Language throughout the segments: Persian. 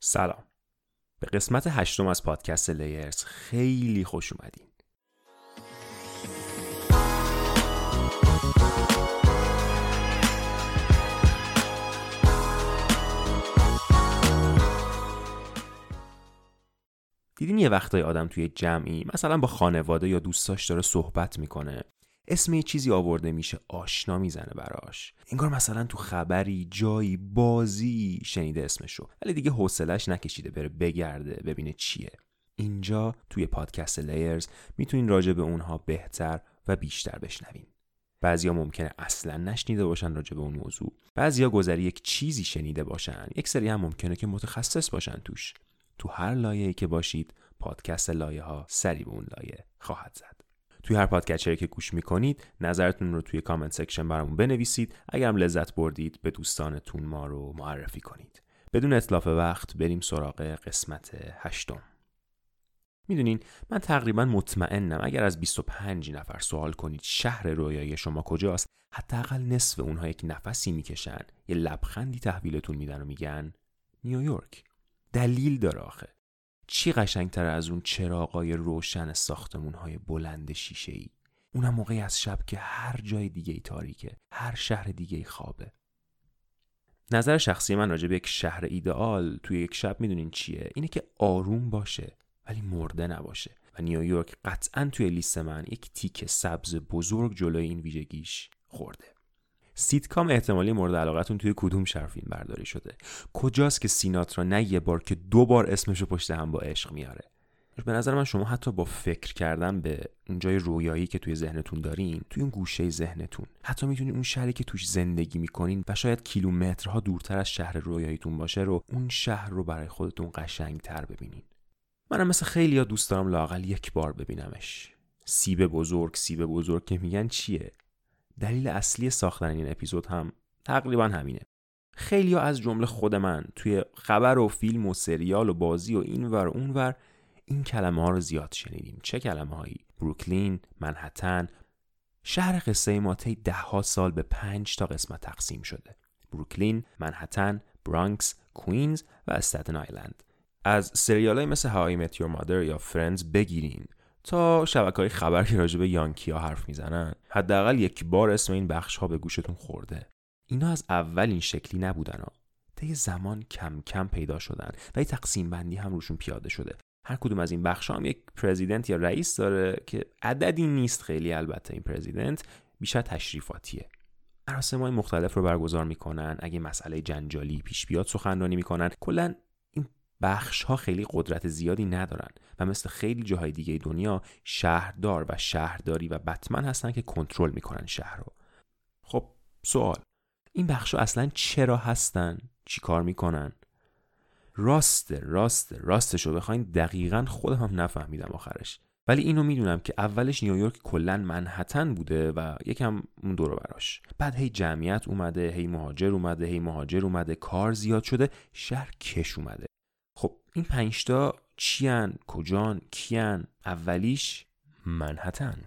سلام. به قسمت هشتم از پادکست لیرز خیلی خوش اومدین. دیدین یه وقتای آدم توی جمعی مثلا با خانواده یا دوستاش داره صحبت می‌کنه. اسم یه چیزی آورده میشه آشنا می‌زنه براش. انگار مثلا تو خبری جایی بازی شنیده اسمشو. ولی دیگه حوصلش نکشیده بره بگرده ببینه چیه. اینجا توی پادکست Layers می‌تونین راجع به اونها بهتر و بیشتر بشنوین. بعضیا ممکنه اصلا نشنیده باشن راجع به اون موضوع. بعضیا گذری یک چیزی شنیده باشن. یک سری هم ممکنه که متخصص باشن توش. تو هر لایه‌ای که باشید پادکست لایه ها سری به اون لایه خواهد زد. توی هر پادکستی که گوش می‌کنید نظرتون رو توی comment section برامون بنویسید. اگرم لذت بردید به دوستانتون ما رو معرفی کنید. بدون اطلاف وقت بریم سراغ قسمت هشتم. می‌دونین من تقریبا مطمئنم اگر از 25 نفر سوال کنید شهر رویایی شما کجاست حداقل نصف اونها یک نفسی می‌کشن. یه لبخندی تحویلتون میدن و میگن نیویورک. دلیل داره آخه. چی قشنگتر از اون چراغای روشن ساختمون های بلند شیشه ای اونم موقعی از شب که هر جای دیگه ای تاریکه هر شهر دیگه ای خوابه. نظر شخصی من راجع به یک شهر ایدئال توی یک شب می‌دونین چیه؟ اینه که آروم باشه ولی مرده نباشه. و نیویورک قطعا توی لیست من یک تیک سبز بزرگ جلوی این ویژگیش خورده. سیتکام احتمالی مورد علاقتون توی کدوم شهر فیلم برداری شده. کجاست که سیناترا نه یه بار که دو بار اسمشو پشت هم با عشق میاره؟ به نظر من شما حتی با فکر کردن به اون جای رویایی که توی ذهنتون دارین توی اون گوشه ذهنتون حتی می‌تونید اون شهری که توش زندگی می‌کنین و شاید کیلومترها دورتر از شهر رویاییتون باشه رو اون شهر رو برای خودتون قشنگ تر ببینین. منم مثل خیلی ها دوست دارم لاقل یک بار ببینمش. سیب بزرگ سیب بزرگ که میگن چیه؟ دلیل اصلی ساختن این اپیزود هم تقریبا همینه. خیلی ها از جمله خود من توی خبر و فیلم و سریال و بازی و این ور اون ور این کلمه ها رو زیاد شنیدیم. چه کلمه هایی بروکلین منحتن. شهر قصه ما طی ده ها سال به پنج تا قسمت تقسیم شده. بروکلین منحتن برانکس کوینز و استاتن آیلند. از سریال های مثل هایی مت مادر یا فرندز بگیرین. تا شبکه های خبر که راجع به یانکی ها حرف می‌زنن. حداقل یک بار اسم این بخش ها به گوشتون خورده. اینا از اول این شکلی نبودن ها. طی زمان کم کم پیدا شدن و یه تقسیم بندی هم روشون پیاده شده. هر کدوم از این بخش هم یک پرزیدنت یا رئیس داره که عددی نیست خیلی البته این پرزیدنت بیشتر تشریفاتیه. مراسم های مختلف رو برگزار می‌کنن. اگه مسئله جنجالی پیش بیاد سخنرانی می‌کنن. کلا بخش ها خیلی قدرت زیادی ندارن و مثل خیلی جاهای دیگه دنیا شهردار و شهرداری و بتمن هستن که کنترل می‌کنن شهر رو. خب سوال. این بخش ها اصلا چرا هستن؟ چی کار می‌کنن؟ راسته راسته راستش رو بخواین دقیقا خودم هم نفهمیدم آخرش. ولی اینو می‌دونم که اولش نیویورک کلا منحتن بوده و یکم اون دور براش. بعد هی جمعیت اومده هی مهاجر اومده هی مهاجر اومده کار زیاد شده شهر کش اومده. خب این پنجتا چیان؟ کجان؟ کیان؟ اولیش منهتن.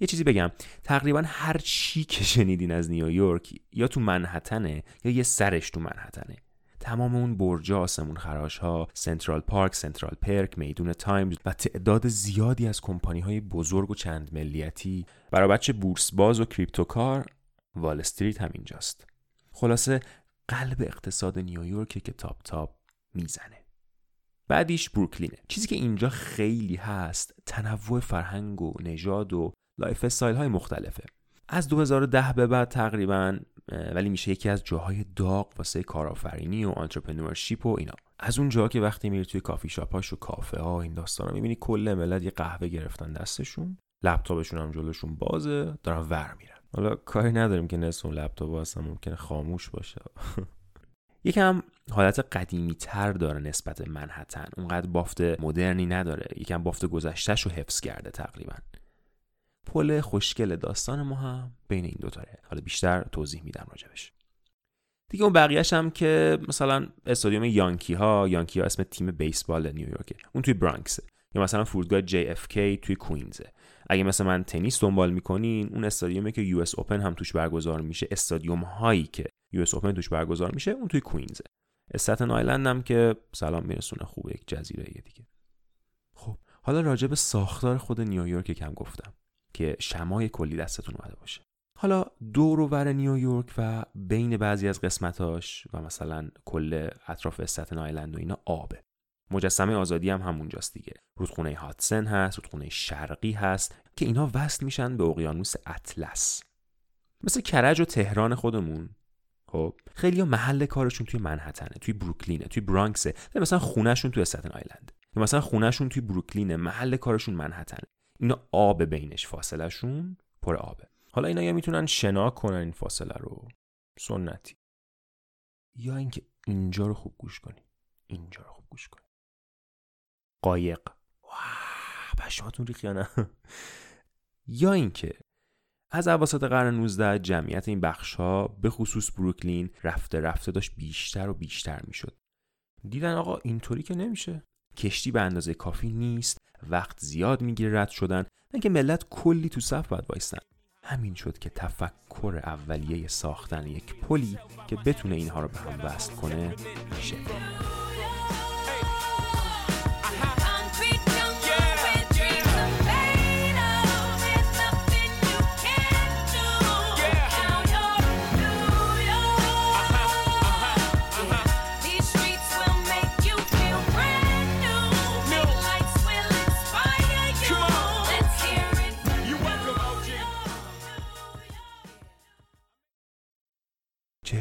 یه چیزی بگم. تقریبا هر چی که شنیدین از نیویورک یا تو منهتنه یا یه سرش تو منهتنه. تمام اون برج آسمون خراش ها سنترال پارک Central Park میدون تایمز و تعداد زیادی از کمپانی های بزرگ و چند ملیتی. برای بچه بورس باز و crypto کار وال استریت هم اینجاست. خلاصه قلب اقتصاد نیویورک که تاپ تاپ می‌زنه. بعدیش بروکلینه. چیزی که اینجا خیلی هست تنوع فرهنگ و نژاد و lifestyle های مختلفه. از 2010 به بعد تقریبا ولی میشه یکی از جاهای داغ واسه کارآفرینی و entrepreneurship و اینا. از اون جا که وقتی میری توی کافی شاپاش و کافه ها این داستانا می‌بینی کل ملت یه قهوه گرفتن دستشون. لپتاپشون هم جلوشون بازه دارن ور میرن. حالا کاری نداریم که نصف اون لپتاپ اصلا ممکنه خاموش باشه. یکم حالت قدیمی تر داره نسبت منحتن. اونقدر بافت مدرنی نداره. یکم بافت گذشتهش رو حفظ کرده تقریبا. پل خوشگل داستان ما هم بین این دوتاره حالا بیشتر توضیح میدم راجبش. دیگه اون بقیهش هم که مثلا استادیوم یانکی ها یانکی ها اسم تیم بیسبال نیویورکه اون توی برانکسه. یا مثلا فرودگاه JFK توی کوینزه. اگه مثلا من تنیس دنبال می‌کنین اون استادیومی که US اوپن هم توش برگزار میشه. استادیوم هایی که US اوپن توش برگزار میشه اون توی کوینزه. استاتن آیلند هم که سلام میرسونه خوبه یک جزیره دیگه. خب حالا راجع به ساختار خود نیویورک کم گفتم که شمای کلی دستتون اومده باشه. حالا دور و ور نیویورک و بین بعضی از قسمتاش و مثلا کل اطراف استاتن آیلند و اینا آبه. مجسمه آزادی هم همونجاست دیگه. رودخونه هاتسن هست رودخونه شرقی هست که اینا وصل میشن به اقیانوس اطلس. مثل کرج و تهران خودمون خب خیلی محل کارشون توی منحتنه توی بروکلینه توی برانکسه مثلا خونهشون توی استاتن آیلند. یا مثلا خونهشون توی بروکلینه محل کارشون منحتنه. اینا آب بینش فاصلهشون پر آبه. حالا اینا یا می‌تونن شنا کنن این فاصله رو. سنتی. یا اینکه اینجا رو خوب گوش کنی. اینجا رو خوب گوش کنی. قایق. واه پشماتون ریخ یا اینکه از اواسط قرن 19 جمعیت این بخش ها به خصوص بروکلین رفته رفته داشت بیشتر و بیشتر می‌شد. دیدن آقا اینطوری که نمیشه. کشتی به اندازه کافی نیست وقت زیاد می‌گیره رد شدن که ملت کلی تو صف باید وایستن. همین شد که تفکر اولیه ساختن یک پلی که بتونه اینها رو به هم وصل کنه میشه.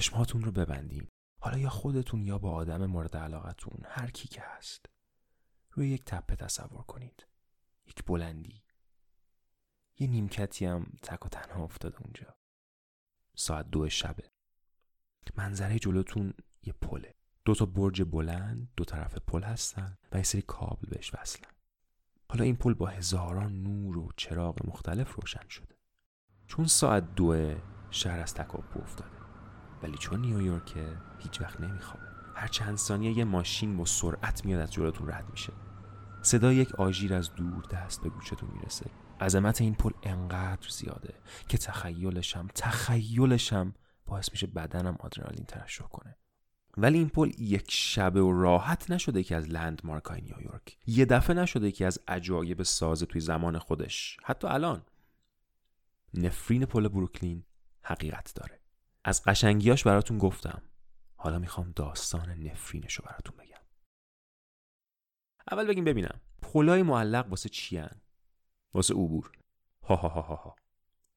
چشمهاتون رو ببندین. حالا یا خودتون یا با آدم مورد علاقتون هر کی که هست. روی یک تپه تصور کنید. یک بلندی. یه نیمکتی هم تک و تنها افتاده اونجا. ساعت دو شبه. منظره جلوتون یه پله. دو تا برج بلند دو طرف پل هستن و یه سری کابل بهش وصلن. حالا این پل با هزاران نور و چراغ مختلف روشن شده. چون ساعت دو شهر از تکاپو افتاده. ولی چون نیویورکه هیچ وقت نمیخوابه هر چند ثانیه یه ماشین با سرعت میاد از جلوتون رد میشه. صدای یک آژیر از دور دست به گوشتون می‌رسه. عظمت این پل انقدر زیاده که تخیلشم تخیلشم باعث میشه بدنم آدرنالین ترشح کنه. ولی این پل یک شبه و راحت نشده که از لندمارک های نیویورک. یه دفعه نشده که از عجایب سازه توی زمان خودش. حتی الان. نفرین پل بروکلین حقیقت داره. از قشنگیاش براتون گفتم. حالا می‌خوام داستان نفرینش رو براتون بگم. اول بگیم ببینم. پلای معلق واسه چیان؟ واسه عبور. ها ها ها ها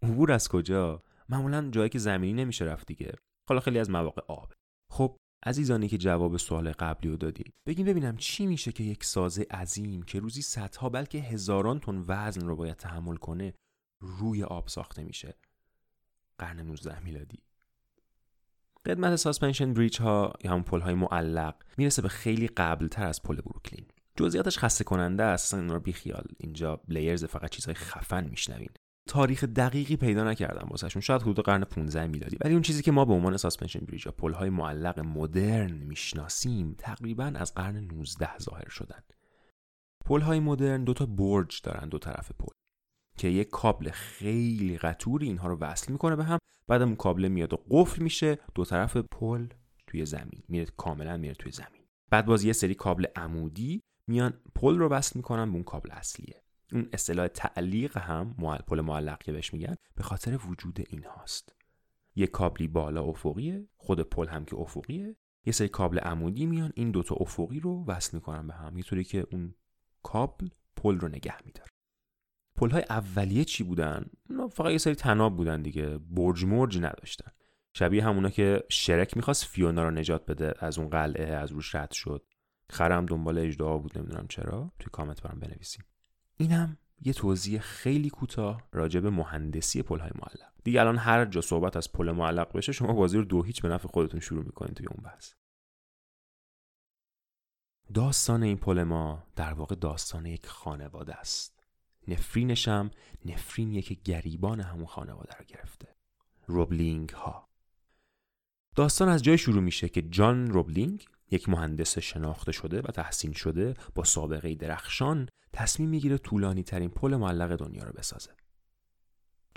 عبور از کجا؟ معمولا جایی که زمینی نمیشه رفت دیگه. حالا خیلی از مواقع آب. خب عزیزانی که جواب سوال قبلی رو دادید بگیم ببینم چی میشه که یک سازه عظیم که روزی صدها بلکه هزاران تن وزن رو باید تحمل کنه روی آب ساخته میشه. قرن 19 میلادی. قدمت suspension bridge ها یا همون پل های معلق می‌رسه به خیلی قبل تر از پل بروکلین. جزئیاتش خسته کننده است این رو بیخیال. اینجا Layers فقط چیزهای خفن میشنوین تاریخ دقیقی پیدا نکردم واسه‌شون. شاید حدود قرن 15 میلادی. ولی اون چیزی که ما به عنوان suspension bridge یا پل های معلق مدرن می‌شناسیم تقریبا از قرن 19 ظاهر شدن. پل های مدرن دو تا برج دارن دو طرف پل که یک کابل خیلی قطوری اینها رو وصل می‌کنه به هم بعد اون کابل میاد و قفل میشه. دو طرف پل توی زمین. میره کاملا میره توی زمین. بعد باز یه سری کابل عمودی میان پل رو وصل می‌کنن به اون کابل اصلیه. اون اصطلاح تعلیق هم پل معلق که بهش میگن به خاطر وجود این هاست یه کابلی بالا افقیه خود پل هم که افقیه. یه سری کابل عمودی میان این دوتا افقی رو وصل می‌کنن به هم. یه که اون کابل پل رو نگه میداره. پل های اولیه چی بودن؟ فقط یه سری تناب بودن دیگه برج مرج نداشتن. شبیه همونا که شرک می‌خواست فیونا رو نجات بده از اون قلعه از روش رد شد. خرم دنبال اجدها بود نمی‌دونم چرا. توی کامنت برام بنویسیم اینم یه توضیح خیلی کوتاه راجع به مهندسی پل های معلق. دیگه الان هر جا صحبت از پل معلق بشه شما بازی رو دو هیچ به نفع خودتون شروع می‌کنید توی اون بحث. داستان این پل ما در واقع داستان یک خانواده است. نفرینشم نفرینیه که گریبان همون خانواده رو گرفته. روبلینگ ها داستان از جای شروع میشه که جان روبلینگ یک مهندس شناخته شده و تحسین شده با سابقه درخشان تصمیم می‌گیره طولانی ترین پل معلق دنیا رو بسازه.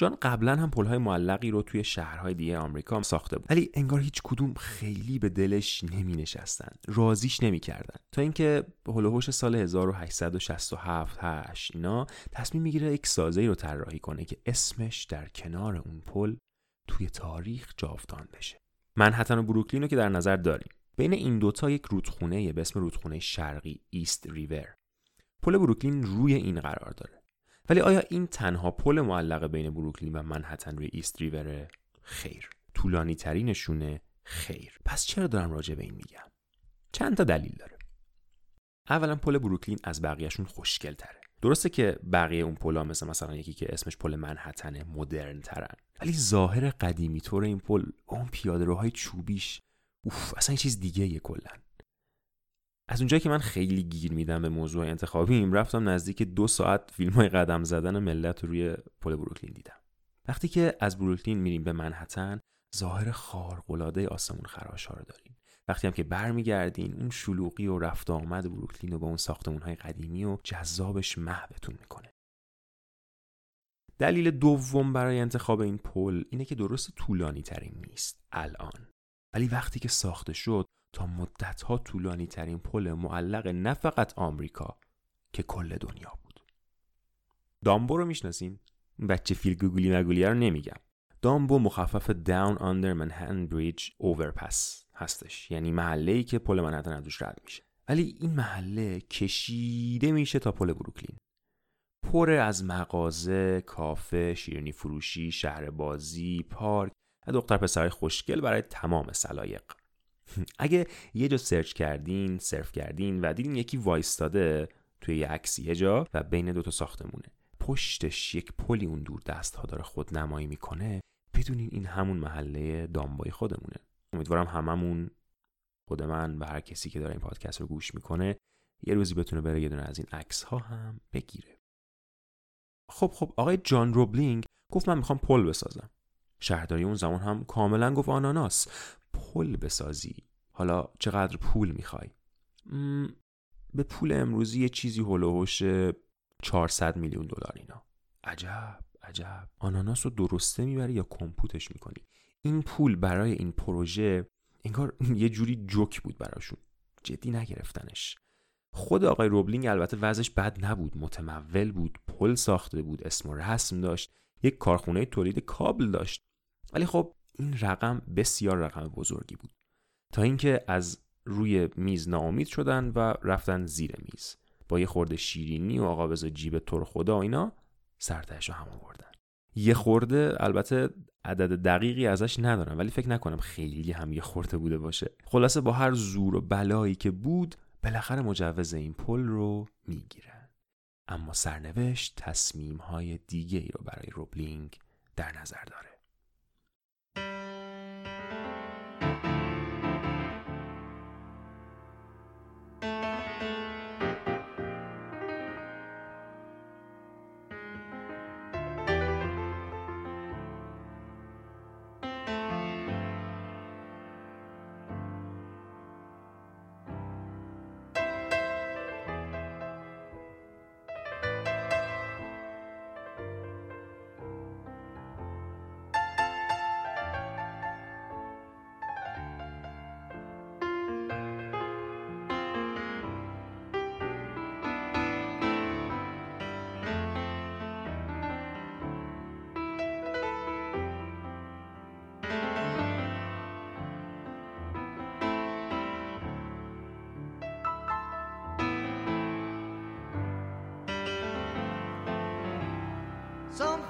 جان قبلا هم پلهای معلقی رو توی شهرهای دیگه آمریکا ساخته بود. ولی انگار هیچ کدوم خیلی به دلش نمی نشستن. رازیش نمی کردن. تا اینکه هلوهوش سال 1867 8 اینا تصمیم می‌گیره یک سازه رو طراحی کنه که اسمش در کنار اون پل توی تاریخ جاودان بشه. منهتن و بروکلین رو که در نظر داریم. بین این دوتا یک رودخونه به اسم رودخونه شرقی East River پل بروکلین روی این قرار داره. ولی آیا این تنها پل معلق بین بروکلین و منهتن روی East River ه؟ خیر. طولانی ترینشونه خیر. پس چرا دارم راجع به این میگم؟ چند تا دلیل داره. اولا پل بروکلین از بقیهشون خوشگل تره درسته که بقیه اون پلا مثل مثلا یکی که اسمش پل منهتنه مدرن ترن ولی ظاهر قدیمی طور این پل اون پیاده روهای چوبیش اوف اصلا چیز دیگه یه کلا. از اونجایی که من خیلی گیر میدم به موضوع انتخابیم رفتم نزدیک دو ساعت فیلم های قدم زدن ملت روی پل بروکلین دیدم. وقتی که از بروکلین میریم به منحتن ظاهر خارق‌العاده آسمون خراش ها رو داریم. وقتی هم که برمیگردین اون شلوغی و رفت آمد بروکلین و با اون ساختمون های قدیمی و جذابش محوتون می‌کنه. دلیل دوم برای انتخاب این پل اینه که درست طولانی ترین نیست الان. ولی وقتی که ساخته شد تا مدتها طولانی ترین پل معلق نه فقط آمریکا که کل دنیا بود. دامبو رو می‌شناسین؟ بچه فیل گوگلی مگولیه رو نمیگم. دامبو مخفف داون آندر منهتن بریج اوورپس هستش. یعنی محله ای که پل منهتن از رد میشه. ولی این محله کشیده میشه تا پل بروکلین. پر از مغازه، کافه، شیرینی فروشی، شهر بازی، پارک و دختر پسرای خوشگل برای تمام سلایق. اگه یه جا search کردین surf کردین و دیدین یکی وایستاده توی یه عکسی یه جا و بین دو تا ساختمونه. پشتش یک پلی اون دور دست ها داره خود نمایی می‌کنه. بدونین این همون محله DUMBO ی خودمونه. امیدوارم هممون خود من و هر کسی که داره این پادکست رو گوش می‌کنه یه روزی بتونه بره یه دونه از این عکس ها هم بگیره. خب خب آقای جان روبلینگ گفت من می‌خوام پل بسازم. شهرداری اون زمان هم کاملا گفت آناناس. پل بسازی. حالا چقدر پول می‌خوای؟ به پول امروزی یه چیزی هلوهوش 400 میلیون دلار اینا. عجب عجب. آناناس رو درسته می‌بری یا کمپوتش می‌کنی؟ این پول برای این پروژه انگار یه جوری جوک بود براشون. جدی نگرفتنش. خود آقای روبلینگ البته وضعش بد نبود متمول بود پل ساخته بود اسم و رسم داشت یک کارخونه تولید کابل داشت. ولی خب این رقم بسیار رقم بزرگی بود. تا اینکه از روی میز ناامید شدن و رفتن زیر میز. با یه خورده شیرینی و آقا بذار جیب تور خدا اینا سرتش رو هم آوردن یه خورده البته عدد دقیقی ازش ندارم ولی فکر نکنم خیلی هم یه خورده بوده باشه. خلاصه با هر زور و بلایی که بود بالاخره مجوز این پل رو می‌گیرن. اما سرنوشت تصمیم های دیگه ای رو برای روبلینگ در نظر داره.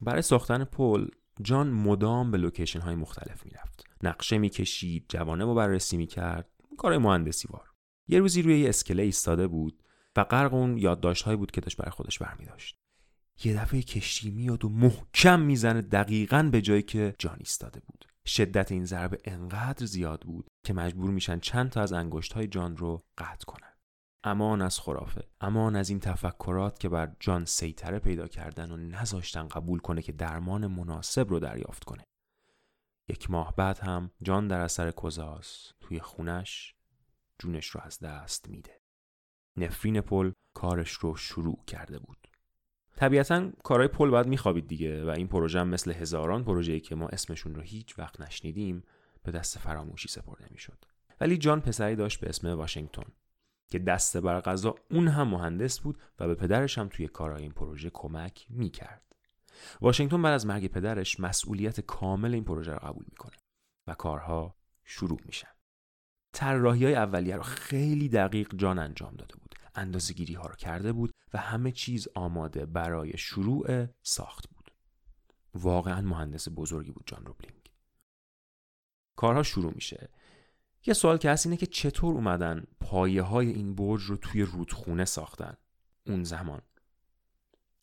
برای ساختن پل جان مدام به لوکیشن های مختلف می‌رفت. نقشه می‌کشید جوانه رو بررسی می‌کرد کارهای مهندسی وار. یه روزی روی یه اسکله ایستاده بود و غرق اون یادداشتهایی بود که داشت برای خودش برمی داشت یه دفعه کشتی میاد و محکم می‌زنه دقیقا به جایی که جان ایستاده بود. شدت این ضربه انقدر زیاد بود که مجبور میشن چند تا از انگشت های جان رو قطع کنن. امان از خرافه امان از این تفکرات که بر جان سیطره پیدا کردن و نذاشتن قبول کنه که درمان مناسب رو دریافت کنه. یک ماه بعد هم جان در اثر کزاس توی خونش جونش رو از دست میده. نفرین پل کارش رو شروع کرده بود. طبیعتا کارهای پل باید میخوابید دیگه و این پروژه هم مثل هزاران پروژه‌ای که ما اسمشون رو هیچ وقت نشنیدیم به دست فراموشی سپرده می‌شد. ولی جان پسری داشت به اسم واشنگتن. که دست بر غذا اون هم مهندس بود و به پدرش هم توی کارهای این پروژه کمک می‌کرد. واشنگتن بعد از مرگ پدرش مسئولیت کامل این پروژه رو قبول می‌کنه و کارها شروع میشن. طراحی های اولیه رو خیلی دقیق جان انجام داده بود. اندازه‌گیری ها رو کرده بود و همه چیز آماده برای شروع ساخت بود. واقعا مهندس بزرگی بود جان روبلینگ. کارها شروع میشه. یه سوال که هست اینه که چطور اومدن پایه های این برج رو توی رودخونه ساختن اون زمان؟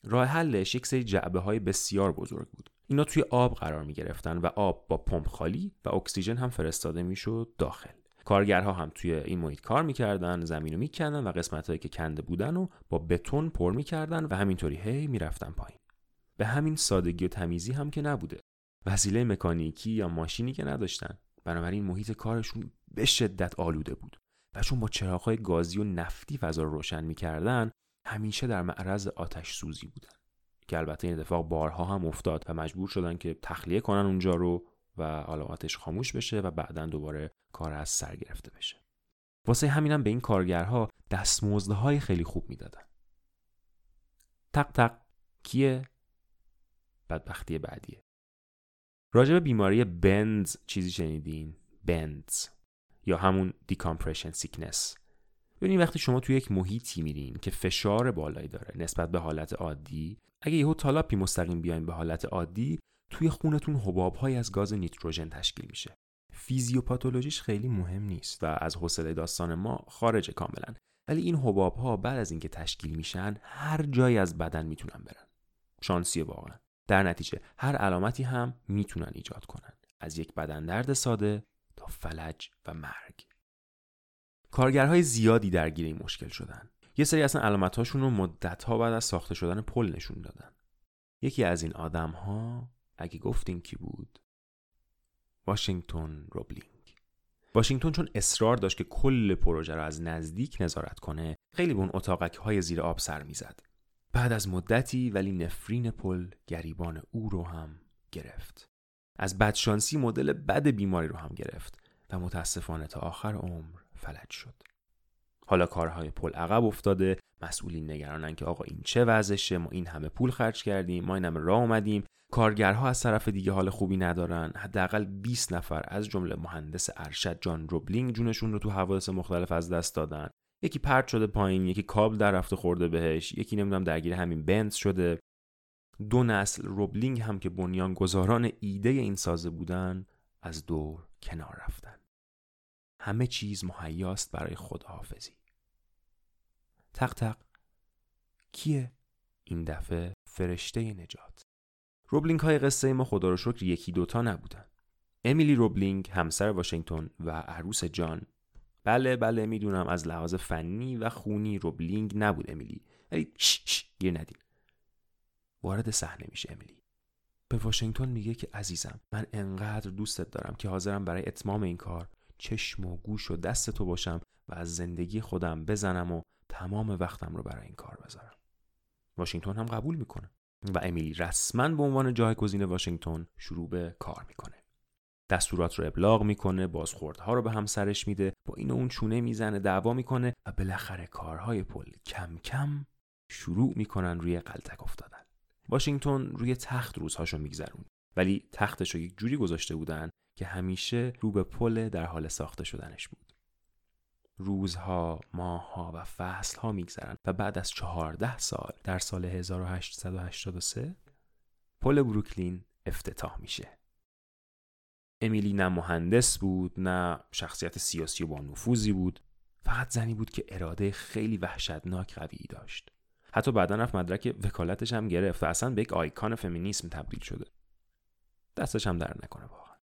راه حلش یک سری جعبه های بسیار بزرگ بود. اینا توی آب قرار می گرفتن و آب با پمپ خالی و اکسیژن هم فرستاده می‌شد داخل. کارگرها هم توی این محیط کار می‌کردن زمین رو میکندن و قسمت هایی که کنده بودن و با بتون پر می‌کردن و همینطوری هی می‌رفتن پایین. به همین سادگی و تمیزی هم که نبوده. وسیله مکانیکی یا ماشینی که نداشتن. بنابراین محیط کارشون به شدت آلوده بود. و چون با چراغهای گازی و نفتی فضا رو روشن می‌کردن همیشه در معرض آتش سوزی بودن. که البته این اتفاق بارها هم افتاد و مجبور شدن که تخلیه کنن اونجا رو و حالا آتش خاموش بشه و بعدا دوباره کار از سر گرفته بشه. واسه همینم به این کارگرها دستمزدهای خیلی خوب می‌دادن. تق تق کیه؟ بدبختی بعدیه. راجع بیماری بندز چیزی شنیدین؟ bends یا همون decompression sickness ببینید وقتی شما توی یک محیطی میرین که فشار بالایی داره نسبت به حالت عادی اگه یهو تالاپی مستقیم بیاین به حالت عادی توی خونتون حبابهایی از گاز نیتروژن تشکیل میشه. فیزیوپاتولوژیش خیلی مهم نیست و از حوصله داستان ما خارج کاملا. ولی این حباب ها بعد از اینکه تشکیل میشن هر جایی از بدن می‌تونن برن. شانسی واقعا. در نتیجه هر علامتی هم می‌تونن ایجاد کنن. از یک بدن درد ساده تا فلج و مرگ. کارگرهای زیادی درگیر این مشکل شدن. یه سری اصلا علامتهاشون رو مدتها بعد از ساخته شدن پل نشون دادن. یکی از این آدم ها اگه گفتیم کی بود؟ واشنگتن روبلینگ واشنگتن چون اصرار داشت که کل پروژه را از نزدیک نظارت کنه خیلی به اون اتاقک های زیر آب سر می‌زد. بعد از مدتی ولی نفرین پل گریبان او رو هم گرفت. از بدشانسی مدل بد بیماری رو هم گرفت و متاسفانه تا آخر عمر فلج شد. حالا کارهای پل عقب افتاده مسئولین نگرانن که آقا این چه وضعشه ما این همه پول خرج کردیم ما این همه راه اومدیم. کارگرها از طرف دیگه حال خوبی ندارن. حداقل 20 نفر از جمله مهندس ارشد جان روبلینگ جونشون رو تو حوادث مختلف از دست دادن. یکی پرت شده پایین یکی کابل در رفته خورده بهش یکی نمی‌دونم درگیر همین بنز شده. دو نسل روبلینگ هم که بنیانگذاران ایده این سازه بودن از دور کنار رفتن. همه چیز مهیاست برای خداحافظی. تق تق کیه این دفعه فرشته نجات؟ روبلینگ های قصه ما خدا رو شکر یکی دوتا نبودن. امیلی روبلینگ همسر واشنگتن و عروس جان بله بله می‌دونم. از لحاظ فنی و خونی روبلینگ نبود امیلی. ولی گیر ندین وارد صحنه میشه امیلی. به واشنگتن میگه که عزیزم من انقدر دوستت دارم که حاضرم برای اتمام این کار چشم و گوش و دست تو باشم و از زندگی خودم بزنم و تمام وقتم رو برای این کار بذارم. واشنگتن هم قبول می‌کنه. و امیلی رسما به عنوان جایگزین واشنگتن شروع به کار می‌کنه. دستورات رو ابلاغ می‌کنه بازخوردها رو به همسرش میده با این اون چونه می‌زنه دعوا می‌کنه و بالاخره کارهای پل کم کم شروع می‌کنن روی قلتک افتادن. واشنگتن روی تخت روزهاشو میگذرون. ولی تختش رو یک جوری گذاشته بودن که همیشه رو به پل در حال ساخته شدنش بود. روزها، ماهها و فصلها میگذرن و بعد از چهارده سال در سال 1883 پل بروکلین افتتاح میشه. امیلی نه مهندس بود نه شخصیت سیاسی و با نفوذی بود. فقط زنی بود که اراده خیلی وحشتناک قوی داشت. حتی بعدا رفت مدرک وکالتش هم گرفت و اصلا به یک آیکان فمینیسم تبدیل شده. دستش هم در نکنه واقعا.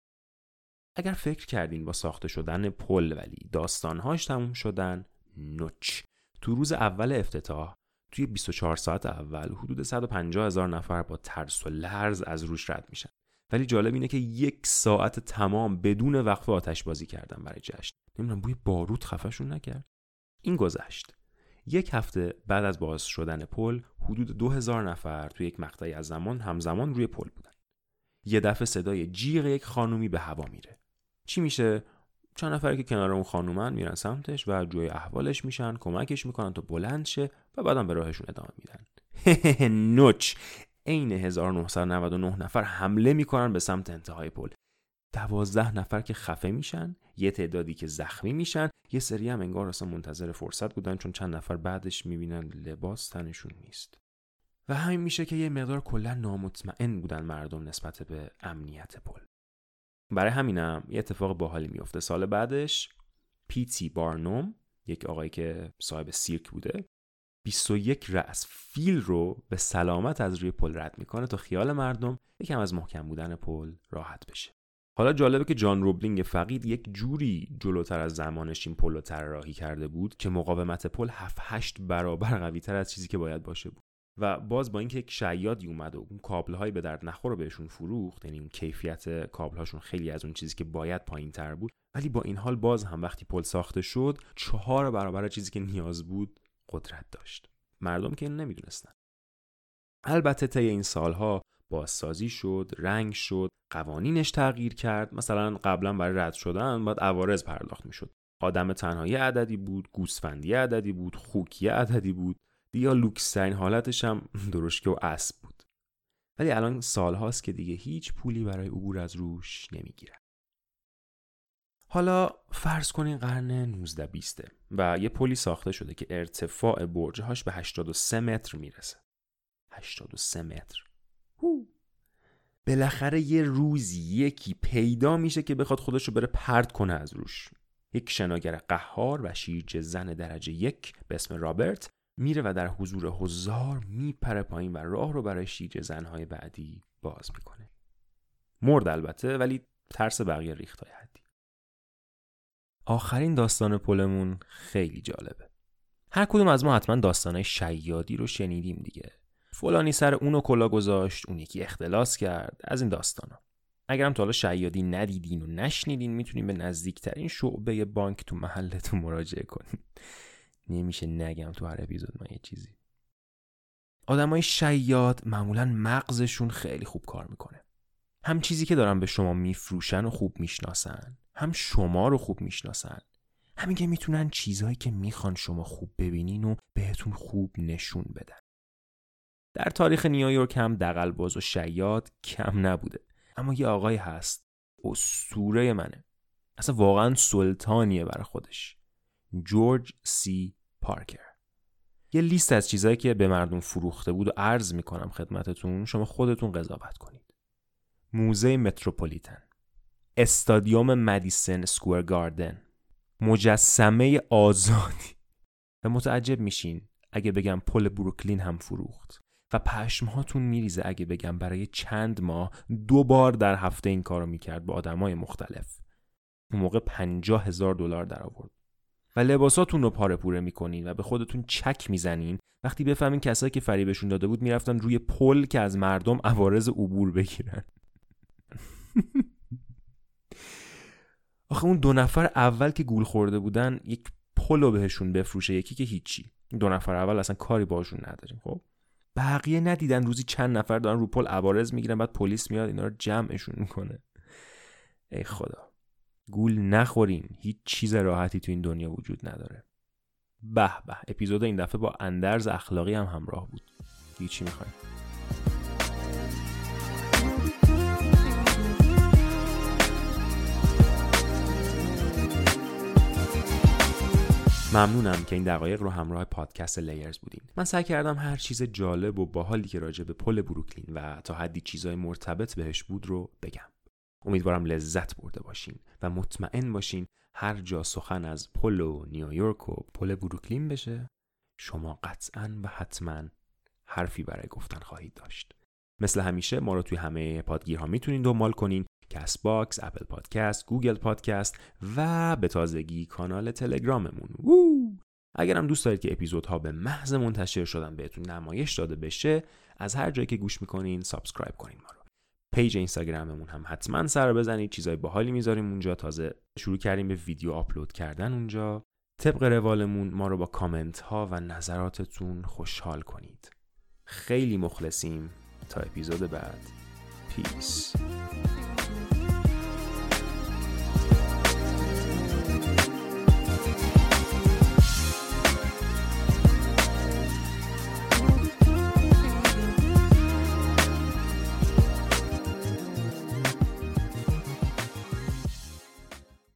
اگر فکر کردین با ساخته شدن پل ولی داستانهاش تموم شدن نوچ. تو روز اول افتتاح توی 24 ساعت اول حدود 150 هزار نفر با ترس و لرز از روش رد میشن. ولی جالب اینه که یک ساعت تمام بدون وقفه آتش بازی کردن برای جشن. نمی‌دونم بوی بارود خفشون نکرد. این گذشت. یک هفته بعد از باز شدن پل حدود 2000 نفر توی یک مقطعی از زمان همزمان روی پل بودن. یه دفعه صدای جیغ یک خانومی به هوا میره. چی میشه؟ چند نفری که کنار اون خانومن میرن سمتش و جوی احوالش میشن کمکش می‌کنن تا بلند شه و بعدم به راهشون ادامه میدن. نوچ. عین 1999 نفر حمله می‌کنن به سمت انتهای پل. دوازده نفر که خفه میشن یه تعدادی که زخمی میشن یه سری هم انگار اصلا منتظر فرصت بودن چون چند نفر بعدش می‌بینن لباس تنشون نیست. و همین میشه که یه مقدار کلا نامطمئن بودن مردم نسبت به امنیت پل. برای همینم یه اتفاق باحالی میفته سال بعدش پیتی بارنوم یک آقایی که صاحب سیرک بوده 21 رأس فیل رو به سلامت از روی پل رد می‌کنه تا خیال مردم یکم از محکم بودن پل راحت بشه. حالا جالبه که جان روبلینگ فقید یک جوری جلوتر از زمانش این پل رو طراحی کرده بود که مقاومت پل 7 8 برابر قوی تر از چیزی که باید باشه بود. و باز با اینکه یک شیادی اومد و اون کابل به درد نخور رو بهشون فروخت یعنی اون کیفیت کابل خیلی از اون چیزی که باید پایین تر بود ولی با این حال باز هم وقتی پل ساخته شد چهار برابر چیزی که نیاز بود قدرت داشت. مردم که این نمی‌دونستن. البته طی این سالها بازسازی شد رنگ شد قوانینش تغییر کرد. مثلا قبلا برای رد شدن باید عوارض پرداخت می‌شد. آدم تنهایی عددی بود گوسفندی عددی بود خوکی عددی بود. یا لوکسترین حالتش هم درشکه و اسب بود. ولی الان سالهاست که دیگه هیچ پولی برای عبور از روش نمی‌گیرن. حالا فرض کنین قرن 19 بیسته و یه پلی ساخته شده که ارتفاع برجهاش به 83 متر می‌رسه. 83 متر. هو. بالاخره یه روزی یکی پیدا میشه که بخواد خودش رو بره پرد کنه از روش. یک شناگر قهار و شیرج زن درجه یک به اسم رابرت میره و در حضور هزار میپره پایین و راه رو برای شیرج زنهای بعدی باز می‌کنه. مرد البته ولی ترس بقیه ریخت های حدی آخرین داستان پلمون خیلی جالبه. هر کدوم از ما حتما داستانهای شیادی رو شنیدیم دیگه. فلانی سر اونو کلا گذاشت اون یکی اختلاس کرد از این داستانا. اگرم تا حالا شیادی ندیدین و نشنیدین می‌تونین به نزدیکترین شعبه بانک تو محلتون مراجعه کنین. نمیشه نگم تو هر اپیزود ما یه چیزی. آدمای شیاد معمولا مغزشون خیلی خوب کار می‌کنه. هم چیزی که دارن به شما میفروشن و خوب می‌شناسن هم شما رو خوب می‌شناسن. همین که می‌تونن چیزهایی که می‌خوان شما خوب ببینین و بهتون خوب نشون بدن. در تاریخ نیویورک هم دقلباز و شیاد کم نبوده. اما یه آقای هست. اسطوره منه. اصلا واقعا سلطانیه برای خودش. جورج سی پارکر. یه لیست از چیزهایی که به مردم فروخته بود و عرض می‌کنم خدمتتون شما خودتون قضاوت کنید. موزه متروپولیتن. استادیوم مدیسن سکوئر گاردن. مجسمه آزادی. و متعجب میشین اگه بگم پل بروکلین هم فروخت. و پشمهاتون میریزه اگه بگم برای چند ماه دو بار در هفته این کارو می‌کرد با آدمای مختلف. اون موقع پنجاه هزار دلار در آورد و لباساتون رو پاره پوره می‌کنین و به خودتون چک می‌زنین. وقتی بفهمین کسایی که فریبشون داده بود می‌رفتن روی پل که از مردم عوارض عبور بگیرن. آخه اون دو نفر اول که گول خورده بودن یک پلو بهشون بفروشه یکی که هیچی. دو نفر اول اصلا کاری باشون نداریم خب؟ بقیه ندیدن. روزی چند نفر دارن رو پل عوارض می‌گیرن بعد پلیس میاد اینا رو جمعشون می‌کنه. ای خدا. گول نخورین هیچ چیز راحتی تو این دنیا وجود نداره. به به. اپیزود این دفعه با اندرز اخلاقی هم همراه بود. چی می‌خوایم. ممنونم که این دقایق رو همراه پادکست لیرز بودین. من سعی کردم هر چیز جالب و باحالی که راجع به پل بروکلین و تا حدی چیزای مرتبط بهش بود رو بگم. امیدوارم لذت برده باشین و مطمئن باشین هر جا سخن از پل و نیویورک و پل بروکلین بشه شما قطعا و حتما حرفی برای گفتن خواهید داشت. مثل همیشه ما رو توی همه پادگیرها می‌تونین دنبال کنین Castbox، Apple Podcast، Google Podcast و به تازگی کانال تلگراممون. وو! اگرم دوست دارید که اپیزودها به محض منتشر شدن بهتون نمایش داده بشه از هر جایی که گوش می‌کنین subscribe کنین ما رو. page اینستاگراممون هم حتما سر بزنید. چیزای باحالی می‌ذاریم اونجا. تازه شروع کردیم به ویدیو آپلود کردن اونجا. طبق روالمون ما رو با کامنت ها و نظراتتون خوشحال کنید. خیلی مخلصیم تا اپیزود بعد. Peace.